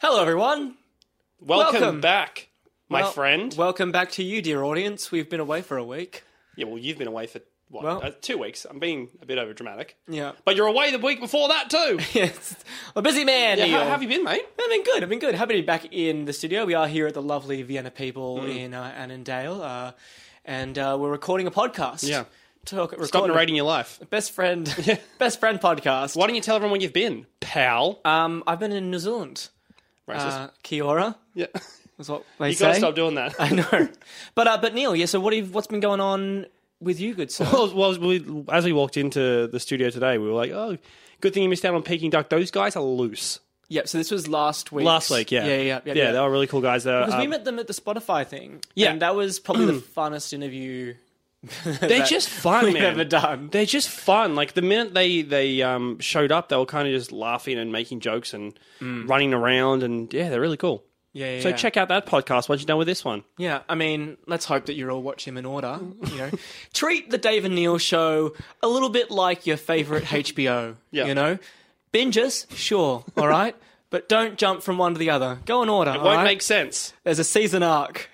Hello, everyone. Welcome, Welcome. back, my Well- friend. Welcome back to you, dear audience. We've been away for a week. yeah, well, you've been away for what? Well- uh, two weeks. I'm being a bit over dramatic. Yeah. But you're away the week before that too. Yes. A busy man, yeah, Neil. how have you been, mate? I've been good. I've been good. Happy to be back in the studio. We are here at the lovely Vienna People Mm. in uh, Annandale, uh, and uh, we're recording a podcast. Yeah. Talk, Stop recording narrating your life. best friend, best friend podcast. Why don't you tell everyone where you've been, pal? Um, I've been in New Zealand. Racist. Uh, Kia ora yeah, is what they you say. gotta stop doing that. I know, but uh, but Neil, yeah. So what have, what's been going on with you, good sir? well, well we, as we walked into the studio today, we were like, "Oh, good thing you missed out on Peking Duk. Those guys are loose." Yep. So this was last week. Last week, yeah, Yeah, yeah, yeah. yeah. yeah. They were really cool guys. Uh, Because we um, met them at the Spotify thing. Yeah. And that was probably the funnest interview they're just fun, we've man. ever done. They're just fun. Like the minute they they um, showed up, they were kind of just laughing and making jokes and running around, and yeah, they're really cool. Yeah, yeah. So yeah. check out that podcast once you're done with this one. Yeah, I mean, let's hope that you all watch him in order. You know, treat the Dave and Neil show a little bit like your favorite HBO. Yeah. You know, binges, sure, all right, but don't jump from one to the other. Go in order. It all won't right? make sense. There's a season arc.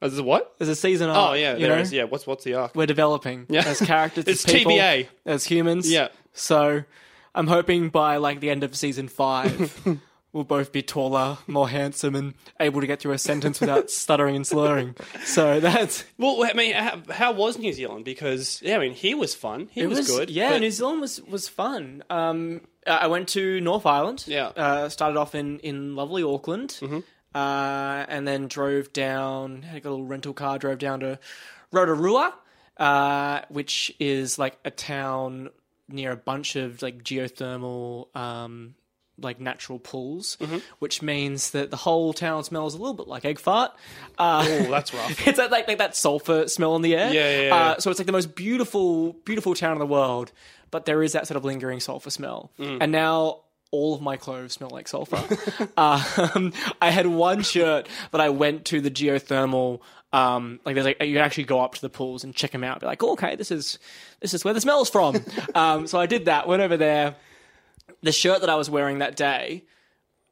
Oh, this is what? There's a season Oh arc. yeah, there know? is. Yeah, what's what's the arc? We're developing Yeah. as characters, It's as people, TBA. as humans. Yeah. So I'm hoping by like the end of season five, we'll both be taller, more handsome, and able to get through a sentence without stuttering and slurring. So that's Well, I mean, how, how was New Zealand? Because yeah, I mean, he was fun. He it was, good. Yeah, but- New Zealand was was fun. Um, I went to North Island. Yeah. Mm-hmm. Uh, started off in in lovely Auckland, uh, and then drove down. Had a little rental car. Drove down to Rotorua, uh, which is like a town near a bunch of like geothermal. Um, like natural pools, Mm-hmm. which means that the whole town smells a little bit like egg fart. Uh, Oh, that's rough. it's like, like like that sulfur smell in the air. Yeah, yeah, yeah. Uh, so it's like the most beautiful, beautiful town in the world, but there is that sort of lingering sulfur smell. Mm. And now all of my clothes smell like sulfur. um, I had one shirt that I went to the geothermal. Um, like there's like you can actually go up to the pools and check them out. Be like, oh, okay, this is this is where the smell's from. um, so I did that. Went over there. The shirt that I was wearing that day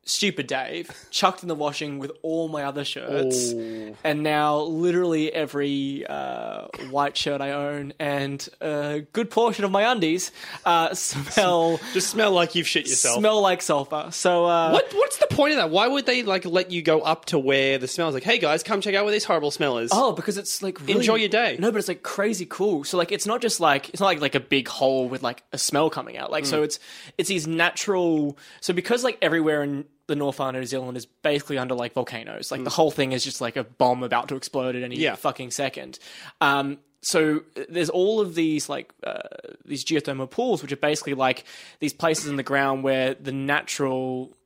stupid Dave, chucked in the washing with all my other shirts, Oh. and now literally every uh, white shirt I own and a good portion of my undies uh, smell Just smell like you've shit yourself. smell like sulfur. So uh, What what's the point of that? Why would they like let you go up to where the smell is? Like, hey guys, come check out where this horrible smell is. Oh, because it's like really, Enjoy your day. No, but it's like crazy cool. So like it's not just like it's not like like a big hole with like a smell coming out. Like Mm. so it's it's these natural. So because like everywhere in the North Island of New Zealand is basically under like volcanoes. Like the whole thing is just like a bomb about to explode at any Mm. Yeah. fucking second. Um, so there's all of these like uh, these geothermal pools, which are basically like these places in the ground where the natural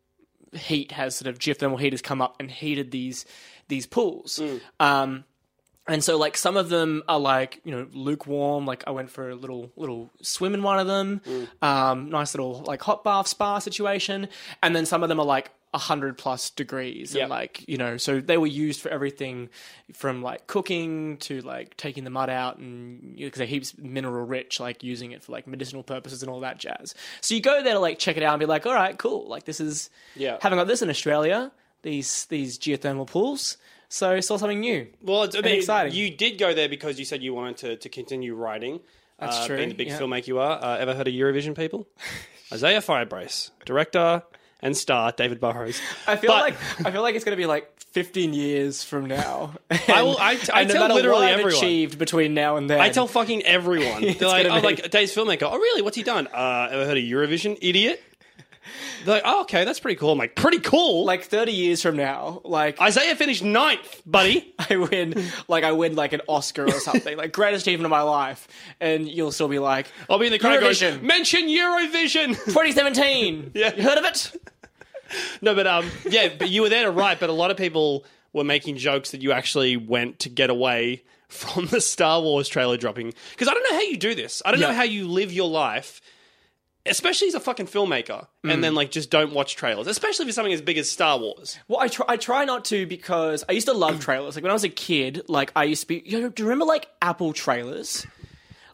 heat has sort of geothermal heat has come up and heated these these pools. Um, and so like some of them are like you know lukewarm. Like I went for a little little swim in one of them, um, nice little like hot bath spa situation. And then some of them are like a hundred plus degrees, Yep. and like you know, so they were used for everything from like cooking to like taking the mud out, and because they're heaps mineral rich, like using it for like medicinal purposes and all that jazz. So you go there to like check it out and be like, all right, cool. Like this is Yeah. haven't got this in Australia. These these geothermal pools. So saw something new. Well, it's, I mean, exciting. you did go there because you said you wanted to, to continue writing. That's uh, true, Being the big yeah. filmmaker you are. Uh, ever heard of Eurovision people? Isaiah Firebrace, director and star David Burrows. I feel But- like I feel like it's going to be like 15 years from now. I will- I- I no tell matter literally everyone. achieved between now and then. I tell fucking everyone. They're like, oh, be- like Dave's filmmaker. Oh, really? What's he done? Uh, ever heard of Eurovision? Idiot. They're like, oh, okay, that's pretty cool. I'm like, pretty cool. like 30 years from now, like Isaiah finished ninth, buddy. I win, like I win like an Oscar or something, like greatest achievement of my life, and you'll still be like, I'll be in the crowd. Eurovision. Mention Eurovision. 2017. Yeah. you heard of it? no, but um, yeah, but you were there to write. But a lot of people were making jokes that you actually went to get away from the Star Wars trailer dropping. Because I don't know how you do this. I don't know how you live your life. Especially as a fucking filmmaker, Mm. and then like just don't watch trailers. Especially for something as big as Star Wars. Well, I try, I try not to because I used to love trailers. Like when I was a kid, like I used to be. You know, do you remember like Apple trailers?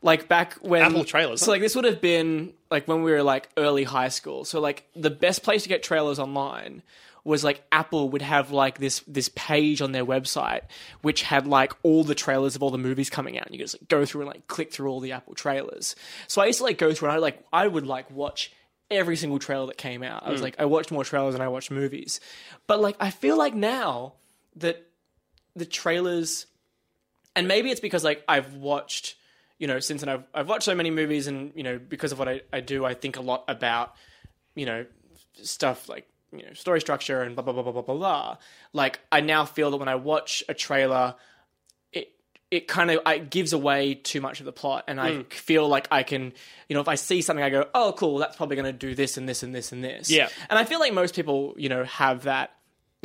Like back when Apple trailers, So huh? like this would have been like when we were like early high school. So like the best place to get trailers online was like Apple would have like this this page on their website which had like all the trailers of all the movies coming out. And you just like, go through and like click through all the Apple trailers. So I used to like go through and I like I would like watch every single trailer that came out. I was hmm. like I watched more trailers than I watched movies. But like I feel like now that the trailers and maybe it's because like I've watched you know since and I've I've watched so many movies and you know because of what I, I do I think a lot about you know stuff like you know story structure and blah blah blah blah blah blah blah. Like I now feel that when I watch a trailer, it it kind of it gives away too much of the plot, and I hmm. feel like I can you know if I see something I go oh cool that's probably going to do this and this and this and this. Yeah. and I feel like most people you know have that.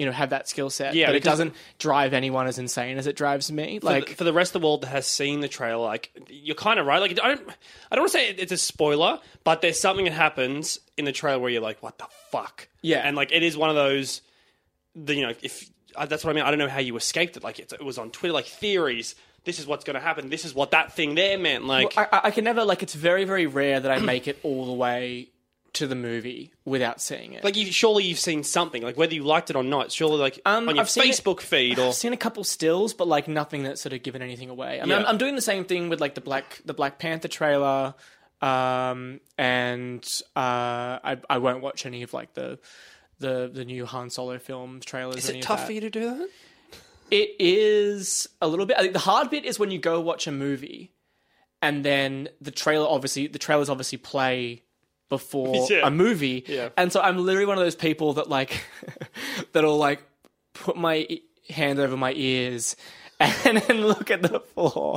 You know, have that skill set, Yeah, but it doesn't drive anyone as insane as it drives me. for Like, the, for the rest of the world that has seen the trailer, like you're kind of right. Like I don't, I don't want to say it's a spoiler, but there's something that happens in the trailer where you're like, "What the fuck?" Yeah. and like it is one of those. The, you know, if uh, that's what I mean, I don't know how you escaped it. Like it's, it was on Twitter, like theories. This is what's going to happen. This is what that thing there meant. Like, I, I- I can never like. It's very, very rare that I make it all the way to the movie without seeing it. like you, surely you've seen something. Like whether you liked it or not, surely like Um, on your I've seen it- Facebook feed or I've seen a couple stills, but like nothing that's sort of given anything away. I mean, Yeah. I'm, I'm doing the same thing with like the Black the Black Panther trailer, um, and uh, I I won't watch any of like the the the new Han Solo film trailers. is it tough for you to do that? It is a little bit. I think the hard bit is when you go watch a movie, and then the trailer obviously the trailers obviously play before Yeah. a movie, Yeah. and so I'm literally one of those people that like that'll like put my hand over my ears. And then look at the floor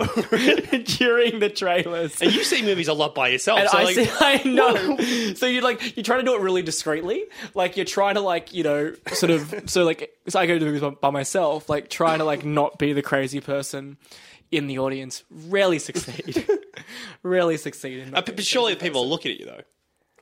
during the trailers. And you see movies a lot by yourself. And so I like, see, I know. so you like you're trying to do it really discreetly, like you're trying to like you know sort of so like so I go to movies by, by myself, like trying to like not be the crazy person in the audience. Rarely succeed. rarely succeed. Uh, but surely people are looking at you though.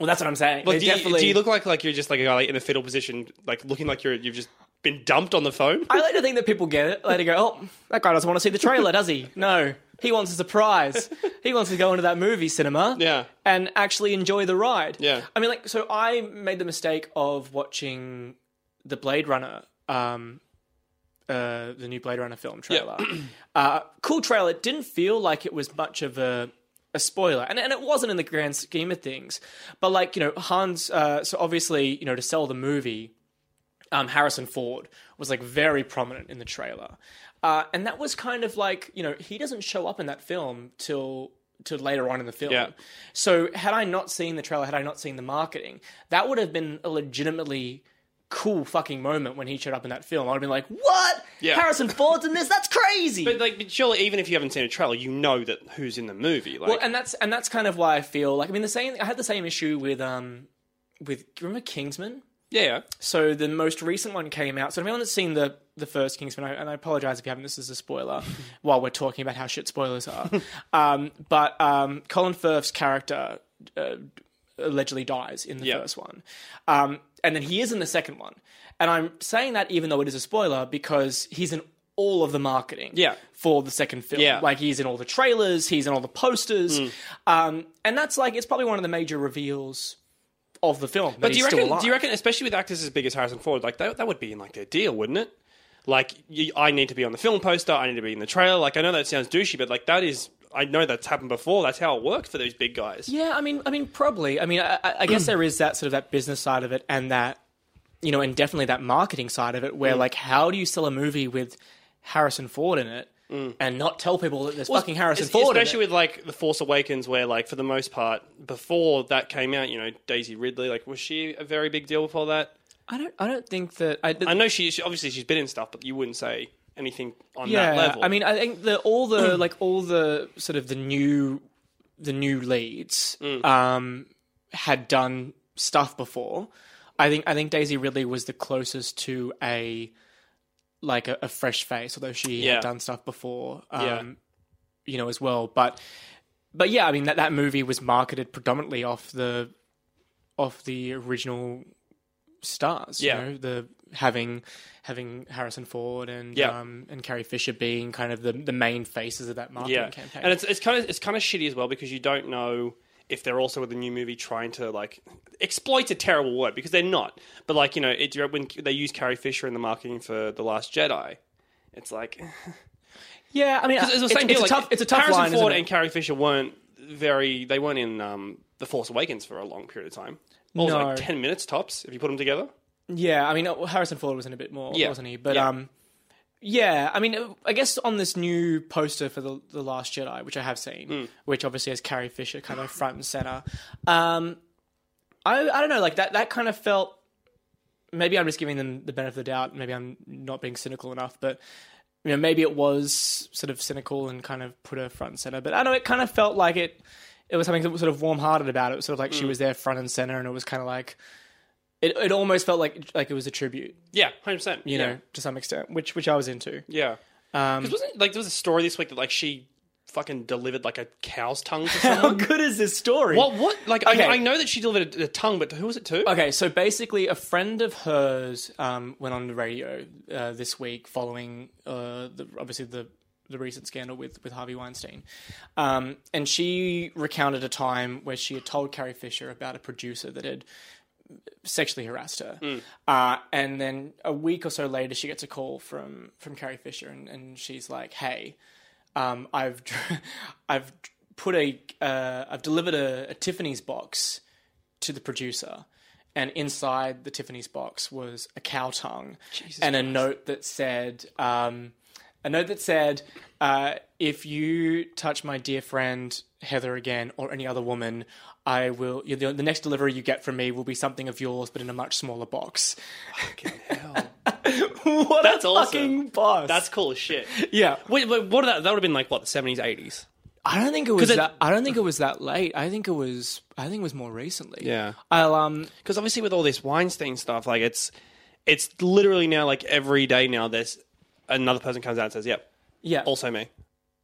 Well, that's what I'm saying. Like, They do, you, do you look like like you're just like a guy like, in a fetal position, like looking like you're you've just been dumped on the phone? I like to think that people get it. To go, oh, that guy doesn't want to see the trailer, does he? No. He wants a surprise. He wants to go into that movie cinema Yeah. and actually enjoy the ride. Yeah. I mean, like, so I made the mistake of watching the Blade Runner, um, uh, the new Blade Runner film trailer. uh, cool trailer. It didn't feel like it was much of a a spoiler, and and it wasn't in the grand scheme of things. But like you know, Hans. Uh, so obviously, you know, to sell the movie, um, Harrison Ford was like very prominent in the trailer, uh, and that was kind of like you know he doesn't show up in that film till till later on in the film. Yeah. So had I not seen the trailer, had I not seen the marketing, that would have been a legitimately cool fucking moment when he showed up in that film. I'd have been like, "What? Yeah. Harrison Ford's in this? That's crazy!" But like, but surely even if you haven't seen a trailer, you know that who's in the movie. Like, Well, and that's and that's kind of why I feel like I mean the same. I had the same issue with um with remember Kingsman. yeah, So the most recent one came out. So anyone that's seen the the first Kingsman, I, and I apologize if you haven't. This is a spoiler while we're talking about how shit spoilers are. um, but um, Colin Firth's character uh, allegedly dies in the Yeah. first one, um, and then he is in the second one. And I'm saying that even though it is a spoiler because he's in all of the marketing Yeah. for the second film. Yeah. Mm. Like he's in all the trailers, he's in all the posters, um, and that's like it's probably one of the major reveals of the film. But do you reckon? Do you reckon, especially with actors as big as Harrison Ford, like that, that would be in like their deal, wouldn't it? Like, you, I need to be on the film poster, I need to be in the trailer. Like, I know that sounds douchey, but like that is, I know that's happened before. That's how it worked for these big guys. Yeah, I mean, I mean, probably. I mean, I, I guess there is that sort of that business side of it, and that you know, and definitely that marketing side of it, Mm. where like, how do you sell a movie with Harrison Ford in it and not tell people that there's fucking Harrison Ford? Mm. Especially in it? with like the Force Awakens, where like for the most part, before that came out, you know, Daisy Ridley, like was she a very big deal before that? I don't, I don't think that. I, I know she, she obviously she's been in stuff, but you wouldn't say anything on yeah, that level. I mean, I think the all the like all the sort of the new the new leads Mm. um, had done stuff before. I think I think Daisy Ridley was the closest to a like a, a fresh face, although she Yeah. had done stuff before, um, Yeah. you know, as well. But but yeah, I mean that that movie was marketed predominantly off the off the original stars. Yeah. you know, the having having Harrison Ford and Yeah. um, and Carrie Fisher being kind of the the main faces of that marketing yeah, campaign. and it's it's kind of it's kind of shitty as well because you don't know. if they're also with the new movie trying to like exploit's a terrible word because they're not. But like you know, it, when they use Carrie Fisher in the marketing for the Last Jedi, it's like Yeah, I mean, it's the it's, same it's deal. a like, tough, it's a tough Harrison line. Ford and Carrie Fisher weren't very. They weren't in um, the Force Awakens for a long period of time. What No. like ten minutes tops if you put them together. Yeah, I mean uh, Harrison Ford was in a bit more, Yeah. wasn't he? But Yeah. um, yeah, I mean, uh, I guess on this new poster for the the Last Jedi, which I have seen, Hmm. which obviously has Carrie Fisher kind of front and center. Um, I I don't know, like that that kind of felt. Maybe I'm just giving them the benefit of the doubt. Maybe I'm not being cynical enough, but you know, maybe it was sort of cynical and kind of put her front and center. But I don't know, it kind of felt like it. It was something that was sort of warm-hearted about it. It was sort of like Hmm. she was there front and center, and it was kind of like. It, it almost felt like like it was a tribute Yeah, hundred percent. you know, to some extent, which which I was into. yeah. Um, 'Cause wasn't like there was a story this week that like she fucking delivered like a cow's tongue to how someone. good is this story? what? What? Like Okay. I, I know that she delivered a, a tongue, but who was it to? Okay, so basically, a friend of hers um, went on the radio uh, this week following uh, the, obviously the the recent scandal with with Harvey Weinstein, um, and she recounted a time where she had told Carrie Fisher about a producer that had sexually harassed her, uh, and then a week or so later, she gets a call from from Carrie Fisher, and, and she's like, "Hey, um, I've I've put a uh, I've delivered a, a Tiffany's box to the producer." And inside the Tiffany's box was a cow tongue and a note that said, um, a note that said, uh, "If you touch my dear friend Heather again or any other woman, I will. you the, the next delivery you get from me will be something of yours, but in a much smaller box." Hell. what That's a awesome. fucking boss! That's cool as shit. yeah. Wait, wait, what? That, that would have been like what the seventies, eighties. I don't think it was it- that. I don't think it was that late. I think it was. I think it was more recently. Yeah. I'll um. Because obviously with all this Weinstein stuff, like it's it's literally now like every day now there's another person comes out and says, "Yep, Yeah. also me."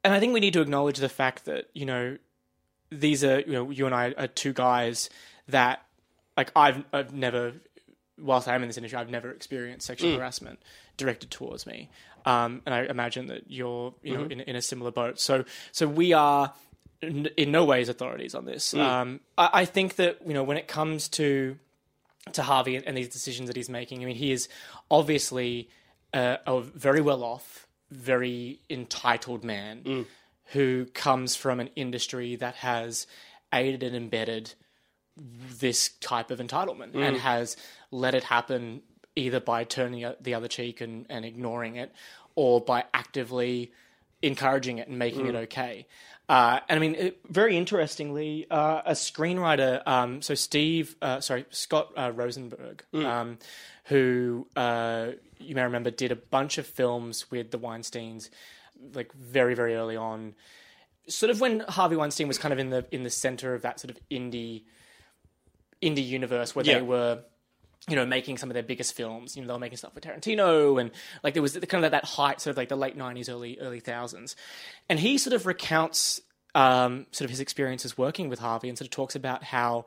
and I think we need to acknowledge the fact that you know these are you know you and I are two guys that like I've I've never whilst I am in this industry I've never experienced sexual harassment directed towards me. Um, and I imagine that you're you know in, in a similar boat. So so we are in, in no ways authorities on this. Um, I, I think that you know when it comes to to Harvey and these decisions that he's making I mean he is obviously uh, a very well off very entitled man who comes from an industry that has aided and embedded this type of entitlement and has let it happen either by turning the other cheek and, and ignoring it or by actively encouraging it and making it okay. Uh, and I mean, it, very interestingly, uh, a screenwriter, um, so Steve, uh, sorry, Scott uh, Rosenberg, um, who uh, you may remember did a bunch of films with the Weinsteins, like very, very early on. Sort of when Harvey Weinstein was kind of in the in the center of that sort of indie indie universe where Yeah. they were you know, making some of their biggest films. You know, they were making stuff with Tarantino, and like there was kind of that height, sort of like the late '90s, early early thousands. And he sort of recounts um, sort of his experiences working with Harvey, and sort of talks about how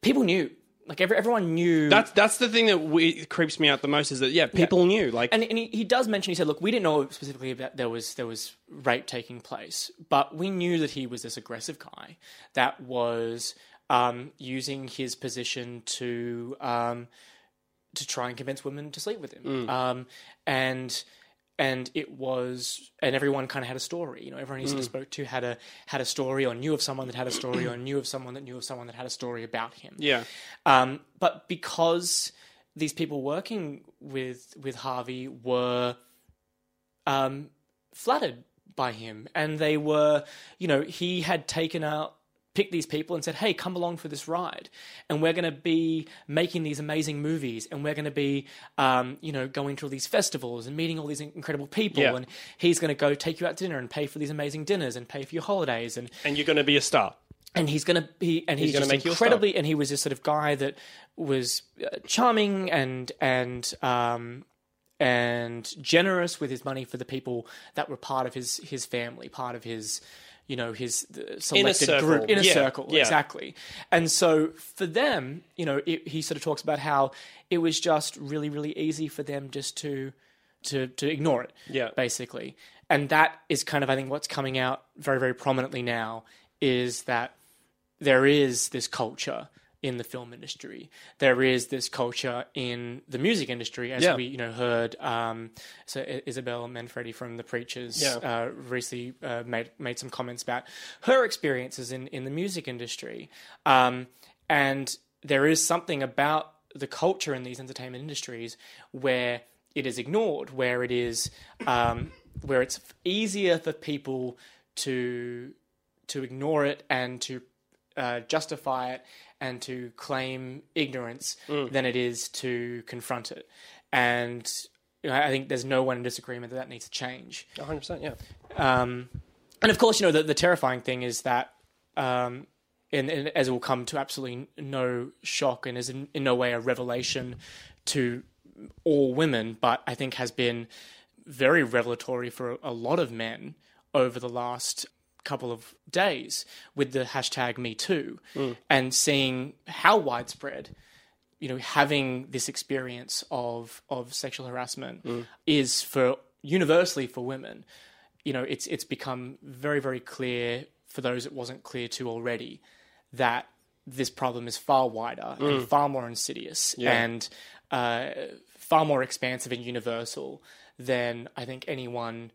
people knew, like every, everyone knew. That's that's the thing that we, creeps me out the most is that yeah, people knew like and, and he, he does mention he said look we didn't know specifically that there was there was rape taking place but we knew that he was this aggressive guy that was um, using his position to um, to try and convince women to sleep with him um, and and it was and everyone kind of had a story you know everyone he sort of spoke to had a had a story or knew of someone that had a story or knew of someone that knew of someone that had a story about him. Yeah, um, but because these people working with with Harvey were um, flattered by him, and they were, you know, he had taken out picked these people and said, "Hey, come along for this ride, and we're going to be making these amazing movies, and we're going to be, um, you know, going to all these festivals and meeting all these incredible people, Yeah. and he's going to go take you out to dinner and pay for these amazing dinners and pay for your holidays and and you're going to be a star. and he's gonna be and he's, gonna just make you a star. incredibly and he was this sort of guy that was uh, charming and and um and generous with his money for the people that were part of his his family part of his you know his selected circle. group inner Yeah, circle yeah. exactly and so for them you know it, he sort of talks about how it was just really really easy for them just to to to ignore it Yeah. basically and that is kind of i think what's coming out very very prominently now is that there is this culture in the film industry. There is this culture in the music industry, as Yeah. we you know heard. Um, so Isabel Manfredi from The Preatures Yeah. uh, recently uh, made made some comments about her experiences in in the music industry, um, and there is something about the culture in these entertainment industries where it is ignored, where it is um, where it's easier for people to to ignore it and to uh, justify it and to claim ignorance than it is to confront it. And you know, I think there's no one in disagreement that that needs to change. 100%, yeah. Um, and of course, you know, the, the terrifying thing is that, um, and, and as it will come to absolutely no shock and is in, in no way a revelation to all women, but I think has been very revelatory for a lot of men over the last couple of days with the hashtag Me Too hmm. and seeing how widespread you know having this experience of of sexual harassment hmm. is for universally for women. You know it's it's become very very clear for those it wasn't clear to already that this problem is far wider and hmm. far more insidious and uh, far more expansive and universal than I think anyone.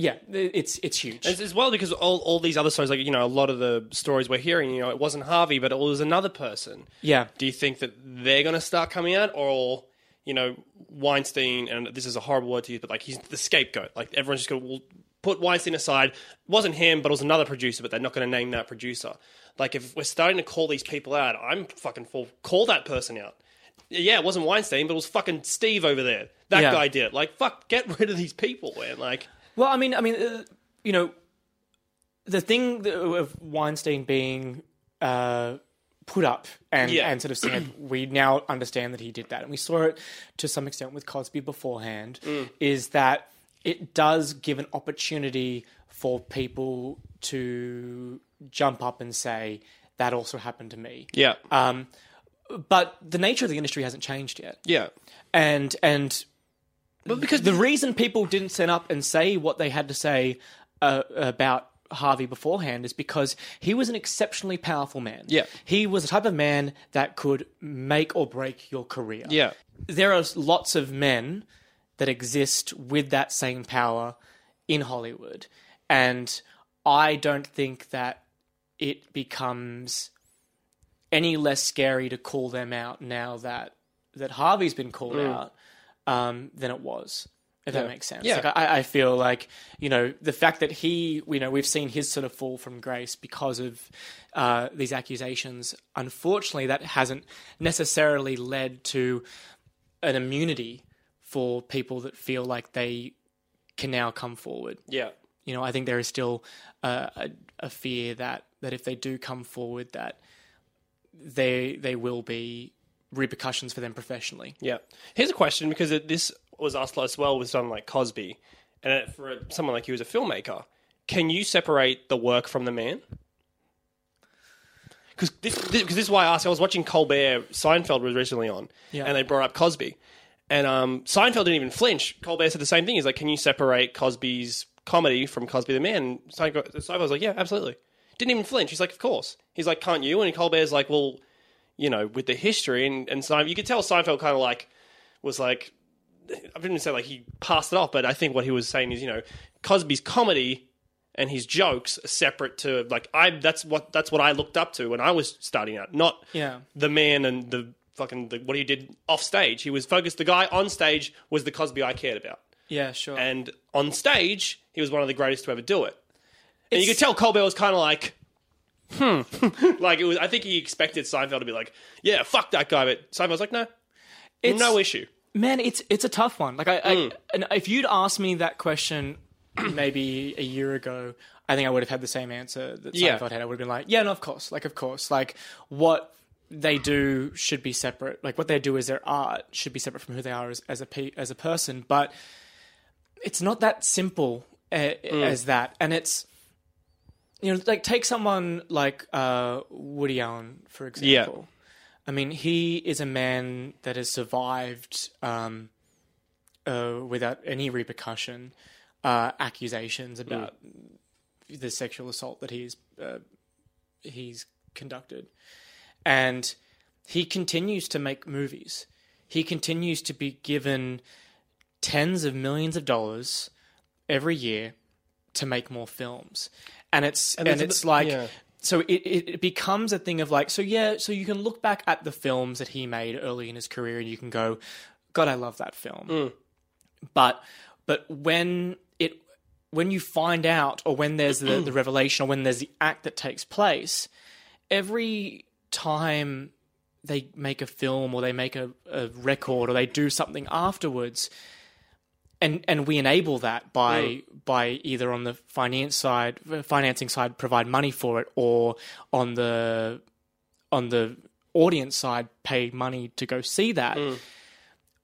Yeah, it's it's huge. As, as well because all, all these other stories, like, you know, a lot of the stories we're hearing, you know, it wasn't Harvey, but it was another person. yeah, Do you think that they're going to start coming out or, you know, Weinstein, and this is a horrible word to use, but like he's the scapegoat. Like everyone's just going to put Weinstein aside. It wasn't him, but it was another producer, but they're not going to name that producer. Like if we're starting to call these people out, I'm fucking full. Call that person out. Yeah, it wasn't Weinstein, but it was fucking Steve over there. That Yeah. guy did it. Like, fuck, get rid of these people, man. Like, Well, I mean, I mean, uh, you know, the thing that, of Weinstein being uh, put up and Yeah. and sort of said, we now understand that he did that, and we saw it to some extent with Cosby beforehand, is that it does give an opportunity for people to jump up and say that also happened to me. yeah, Um, but the nature of the industry hasn't changed yet, yeah. and and But because the reason people didn't stand up and say what they had to say uh, about Harvey beforehand is because he was an exceptionally powerful man. Yeah. He was the type of man that could make or break your career. yeah, There are lots of men that exist with that same power in Hollywood. And I don't think that it becomes any less scary to call them out now that that Harvey's been called out um, than it was. If that makes sense. Yeah. Like I, I feel like you know the fact that he, you know, we've seen his sort of fall from grace because of uh, these accusations. Unfortunately, that hasn't necessarily led to an immunity for people that feel like they can now come forward. yeah. You know, I think there is still uh, a, a fear that that if they do come forward, that they they will be repercussions for them professionally. Yeah. Here's a question because it, this was asked as well with someone like Cosby, and it, for someone like you as a filmmaker, can you separate the work from the man? Because this, this, 'cause this is why I asked. I was watching Colbert. Seinfeld was recently on, Yeah. and they brought up Cosby, and um, Seinfeld didn't even flinch. Colbert said the same thing. He's like, "Can you separate Cosby's comedy from Cosby the man?" And Seinfeld, Seinfeld was like, "Yeah, absolutely." Didn't even flinch. He's like, "Of course." He's like, "Can't you?" And Colbert's like, "Well." You know, with the history and and Sein- you could tell Seinfeld kind of like was like I didn't say like he passed it off, but I think what he was saying is you know Cosby's comedy and his jokes are separate to like I that's what that's what I looked up to when I was starting out, not Yeah. the man and the fucking the, what he did off stage. He was focused. The guy on stage was the Cosby I cared about, Yeah, sure. and on stage he was one of the greatest to ever do it. And you could tell Colbert was kind of like, hmm, like it was. I think he expected Seinfeld to be like, yeah, fuck that guy, but Seinfeld was like, no, It's- no issue. Man, it's it's a tough one. Like I, Mm. and if you'd asked me that question maybe a year ago, I think I would have had the same answer that Yeah. Seinfeld had. I would have been like, yeah, no, of course, like of course, like what they do should be separate. Like what they do as their art should be separate from who they are as, as a pe- as a person. But it's not that simple uh, Mm. as that, and it's you know like take someone like uh, Woody Allen for example. Yeah. I mean, he is a man that has survived um, uh, without any repercussion uh, accusations about the sexual assault that he's uh, he's conducted, and he continues to make movies. He continues to be given tens of millions of dollars every year to make more films, and it's and, there's a it's like yeah. so it, it, becomes a thing of like so yeah so you can look back at the films that he made early in his career and you can go god i love that film mm. but but when it when you find out or when there's the, the revelation or when there's the act that takes place every time they make a film or they make a, a record or they do something afterwards and and we enable that by mm. by either on the finance side financing side provide money for it or on the on the audience side pay money to go see that. Mm.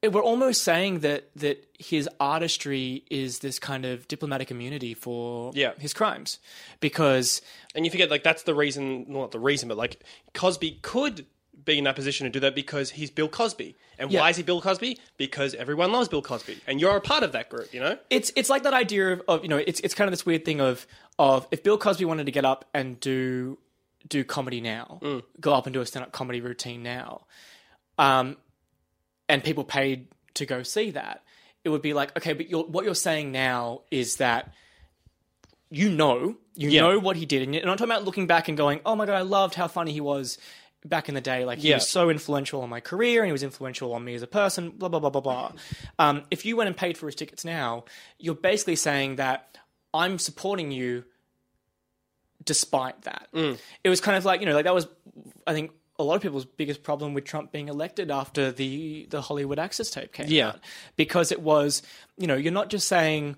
It- we're almost saying that that his artistry is this kind of diplomatic immunity for Yeah. his crimes. Because And you forget, like, that's the reason, not the reason, but like, Cosby could be in that position to do that because he's Bill Cosby. And Yeah. why is he Bill Cosby? Because everyone loves Bill Cosby. And you're a part of that group, you know? it's it's like that idea of, of you know it's it's kind of this weird thing of of if Bill Cosby wanted to get up and do do comedy now, go up and do a stand up comedy routine now, um, and people paid to go see that, it would be like okay, but you're, what you're saying now is that you know you Yeah. know what he did, and you're not talking about looking back and going, oh my god, I loved how funny he was. Back in the day, like he Yeah. was so influential on my career, and he was influential on me as a person. Blah blah blah blah blah. Um, if you went and paid for his tickets now, you're basically saying that I'm supporting you despite that. It was kind of like, you know, like that was, I think, a lot of people's biggest problem with Trump being elected after the, the Hollywood Access tape came Yeah. out. Because it was, you know, you're not just saying,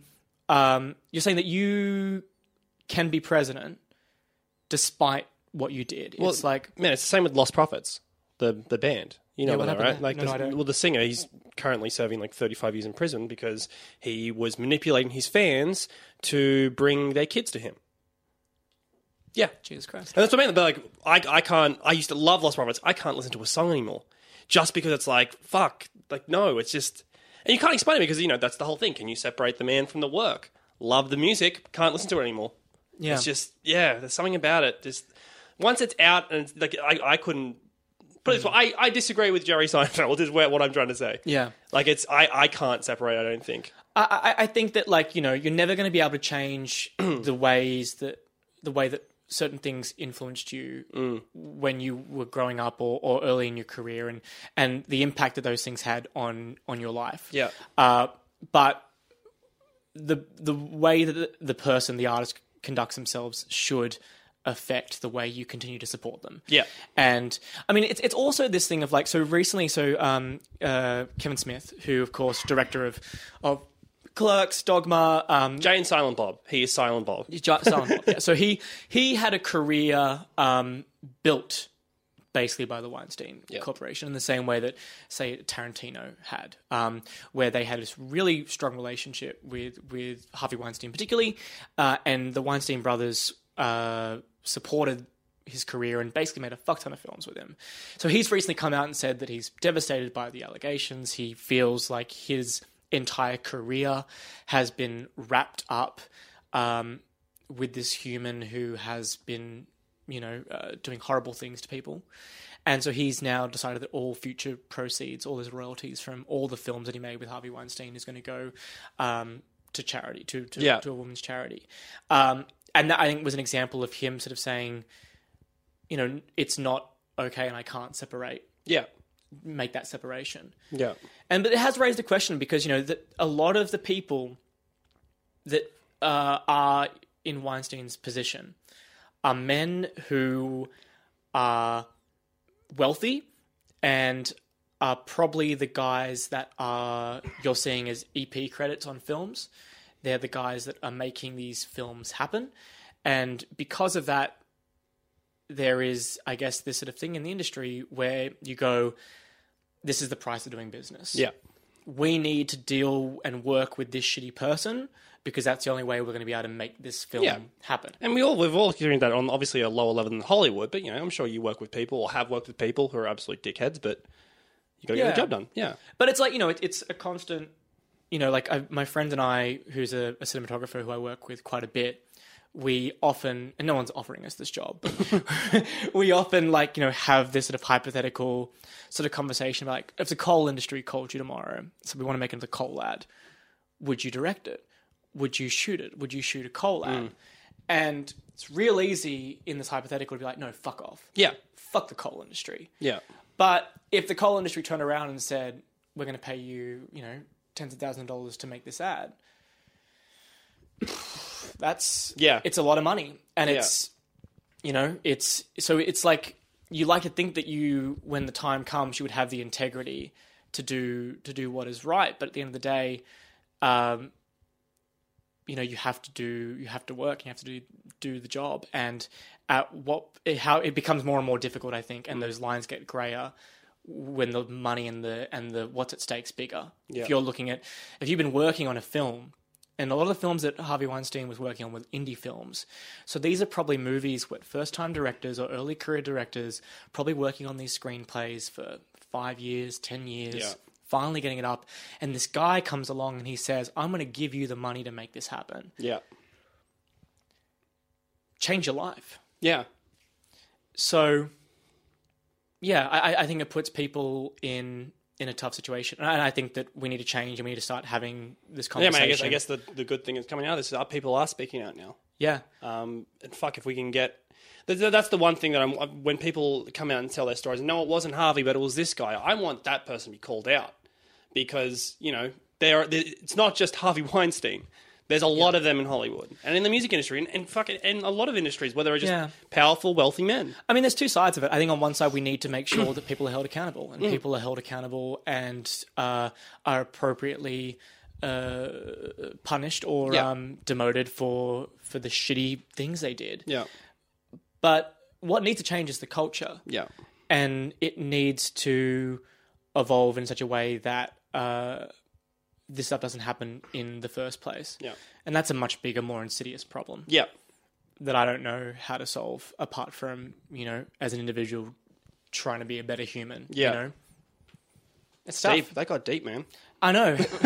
um, you're saying that you can be president despite what you did. it's like, Man, it's the same with Lostprophets, the the band. You know what that, right? there? Like, No, the, no, well, the singer, he's currently serving like 35 years in prison because he was manipulating his fans to bring their kids to him. Yeah, Jesus Christ. and that's what I mean. But like, I, I can't. I used to love Lostprophets. I can't listen to a song anymore, just because it's like, fuck. Like, no, it's just, and you can't explain it because you know that's the whole thing. Can you separate the man from the work? Love the music, can't listen to it anymore. Yeah. It's just, yeah, there's something about it. Just once it's out, and it's like I, I couldn't. Put it this way, I, I disagree with Jerry Seinfeld. Is where, what I'm trying to say. Yeah. Like it's, I, I can't separate. I don't think. I, I, I think that like you know you're never going to be able to change the ways that the way that certain things influenced you Mm. when you were growing up or, or early in your career and and the impact that those things had on on your life. Yeah. Uh, but the the way that the, the person, the artist, conducts themselves should affect the way you continue to support them. Yeah. And I mean, it's it's also this thing of like so recently. So um, uh, Kevin Smith, who of course director of of Clerks, Dogma, um, Jay and Silent Bob. He is Silent Bob. Silent Bob, yeah. So he he had a career um, built basically by the Weinstein Corporation in the same way that say Tarantino had, um, where they had this really strong relationship with with Harvey Weinstein particularly, uh, and the Weinstein brothers uh, supported his career and basically made a fuck ton of films with him. So he's recently come out and said that he's devastated by the allegations. He feels like his entire career has been wrapped up um, with this human who has been, you know, uh, doing horrible things to people. And so he's now decided that all future proceeds, all his royalties from all the films that he made with Harvey Weinstein is going to go um, to charity, to to, Yeah. to a woman's charity. Um, and that I think was an example of him sort of saying, you know, it's not okay, and I can't separate, Yeah. make that separation. Yeah. And but it has raised a question because you know that a lot of the people that uh, are in Weinstein's position are men who are wealthy and are probably the guys that are you're seeing as EP credits on films. They're the guys that are making these films happen, and because of that, there is, I guess, this sort of thing in the industry where you go, "This is the price of doing business." Yeah. we need to deal and work with this shitty person because that's the only way we're going to be able to make this film Yeah. happen. And we all we've all experienced that on obviously a lower level than Hollywood, but you know, I'm sure you work with people or have worked with people who are absolute dickheads, but you got to get the job done. Yeah. But it's like you know, it, it's a constant. You know, like I, my friend and I, who's a, a cinematographer who I work with quite a bit, we often, and no one's offering us this job, we often like, you know, have this sort of hypothetical sort of conversation about like, if the coal industry called you tomorrow, so we want to make another coal ad, would you direct it? Would you shoot it? Would you shoot a coal ad? Mm. And it's real easy in this hypothetical to be like, no, fuck off. Yeah. Fuck the coal industry. Yeah. But if the coal industry turned around and said, "We're going to pay you, you know, tens of thousands of dollars to make this ad," that's Yeah. it's a lot of money, and it's you know, it's so it's like you like to think that you, when the time comes, you would have the integrity to do to do what is right, but at the end of the day, um, you know, you have to do you have to work, you have to do do the job, and at what how it becomes more and more difficult, I think, and those lines get grayer when the money and the and the what's at stake's bigger. If you're looking at if you've been working on a film, and a lot of the films that Harvey Weinstein was working on were indie films. So these are probably movies with first time directors or early career directors probably working on these screenplays for five years, ten years. Yeah. Finally getting it up, and this guy comes along and he says, "I'm going to give you the money to make this happen. Yeah. Change your life." Yeah. So, yeah, I, I think it puts people in in a tough situation, and I think that we need to change and we need to start having this Yeah, conversation. man. I guess I guess the, the good thing is coming out of this is that people are speaking out now. yeah, Um, and fuck, if we can get. That's the one thing that I'm. When people come out and tell their stories, no, it wasn't Harvey, but it was this guy. I want that person to be called out because you know there. It's not just Harvey Weinstein. There's a lot of them in Hollywood and in the music industry and, and fucking and a lot of industries where there are just Yeah. powerful, wealthy men. I mean, there's two sides of it. I think on one side we need to make Mm. sure that people are held accountable, and people are held accountable and uh, are appropriately uh, punished or Yeah. um, demoted for for the shitty things they did. Yeah, But what needs to change is the culture. yeah, and it needs to evolve in such a way that uh, this stuff doesn't happen in the first place. yeah, And that's a much bigger, more insidious problem yeah. that I don't know how to solve apart from, you know, as an individual trying to be a better human. Yeah. You know? It's tough. Deep. That got deep, man. I know.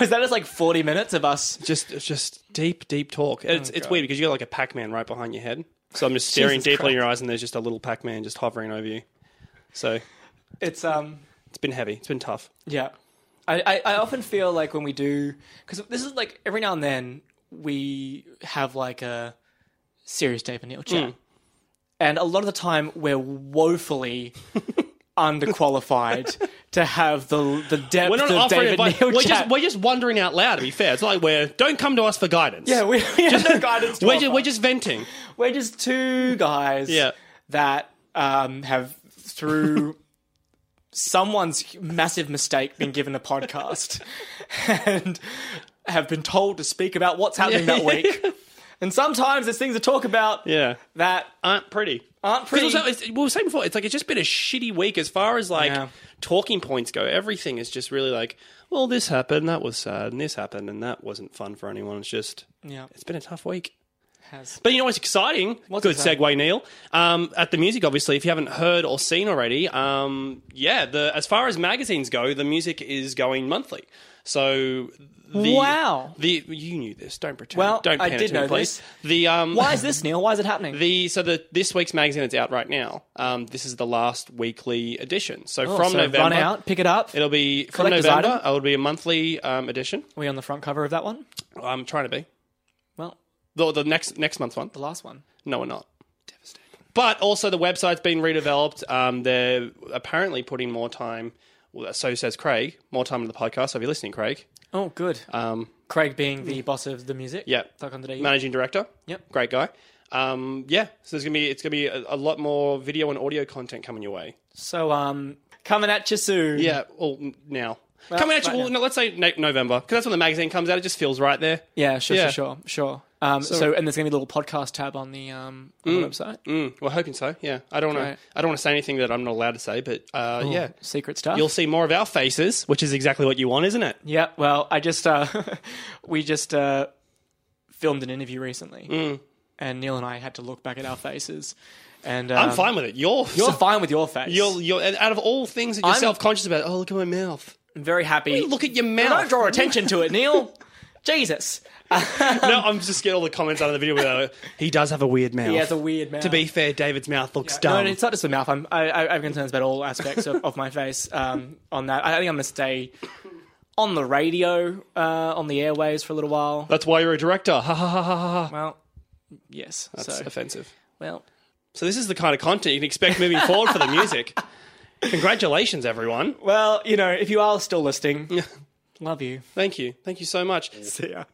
Was that just like 40 minutes of us? Just, just deep, deep talk. It's, it's weird because you got like a Pac-Man right behind your head. So I'm just staring deeply in your eyes, and there's just a little Pac-Man just hovering over you. So It's, um, it's been heavy. It's been tough. Yeah. I, I, often feel like when we do, because this is like every now and then we have like a serious Dave Neil chat. Mm. And a lot of the time we're woefully underqualified to have the the depth We're not of David advice. Neil We're chat. just we're just wondering out loud. To be fair, it's like we're don't come to us for guidance. yeah, we, we have no guidance we're just, we're just venting. We're just two guys Yeah. that um, have, through someone's massive mistake, been given a podcast and have been told to speak about what's happening that week. And sometimes there's things to talk about Yeah, that aren't pretty. aren't pretty. also, it's- we were saying before, it's like it's just been a shitty week as far as like Yeah. talking points go. Everything is just really like, well, this happened, that was sad, and this happened, and that wasn't fun for anyone. It's just, yeah, it's been a tough week. Has. But you know what's exciting? What's Good exciting? segue, Neil. Um, at the music, obviously, if you haven't heard or seen already, um, yeah, the as far as magazines go, the music is going monthly. So the, Wow. the you knew this. Don't pretend. Well, don't I did know please. this. The um, Why is this, Neil? Why is it happening? the so the this week's magazine is out right now. Um, this is the last weekly edition. So Oh, from so November, run out, pick it up. it'll be from November. item? It'll be a monthly um, edition. Are we on the front cover of that one? I'm trying to be the, the next next month's one. the last one. No, we're not. Devastating. But also, the website's been redeveloped. Um, they're apparently putting more time. Well, so says Craig. More time to the podcast. So if you're listening, Craig, Oh, good. um, Craig being the boss of the music. yeah, managing director. Yep. great guy. Um, yeah, so there's gonna be it's gonna be a, a lot more video and audio content coming your way. So, um, coming at you soon. Yeah, well now coming at you. right Well, no, let's say no- November because that's when the magazine comes out. It just feels right there. Yeah, sure, Yeah. sure, sure, sure. Um, so, and there's gonna be a little podcast tab on the um on the website. Mm, we're hoping so. Yeah, I don't want to. I don't want to say anything that I'm not allowed to say, but uh, yeah, Secret stuff. you'll see more of our faces, which is exactly what you want, isn't it? Yeah. Well, I just uh, we just uh, filmed an interview recently, Mm. and Neil and I had to look back at our faces, and um, I'm fine with it. You're You're fine with your face. You're, you're out of all things that you're self conscious about. Oh, look at my mouth. I'm very happy. Look at your mouth. Don't draw attention to it, Neil. Jesus. no, I'm just getting all the comments out of the video where he does have a weird mouth. He has a weird mouth. To be fair, David's mouth looks No, dumb. no, it's not just the mouth. I'm, I, I have concerns about all aspects of, of my face. Um, on that, I think I'm going to stay on the radio, uh, on the airwaves for a little while. That's why you're a director. Ha ha ha ha ha. ha. Well, yes. That's so, offensive. well, So this is the kind of content you can expect moving forward for the music. Congratulations, everyone. well, you know, if you are still listening, love you. Thank you. Thank you so much. See ya.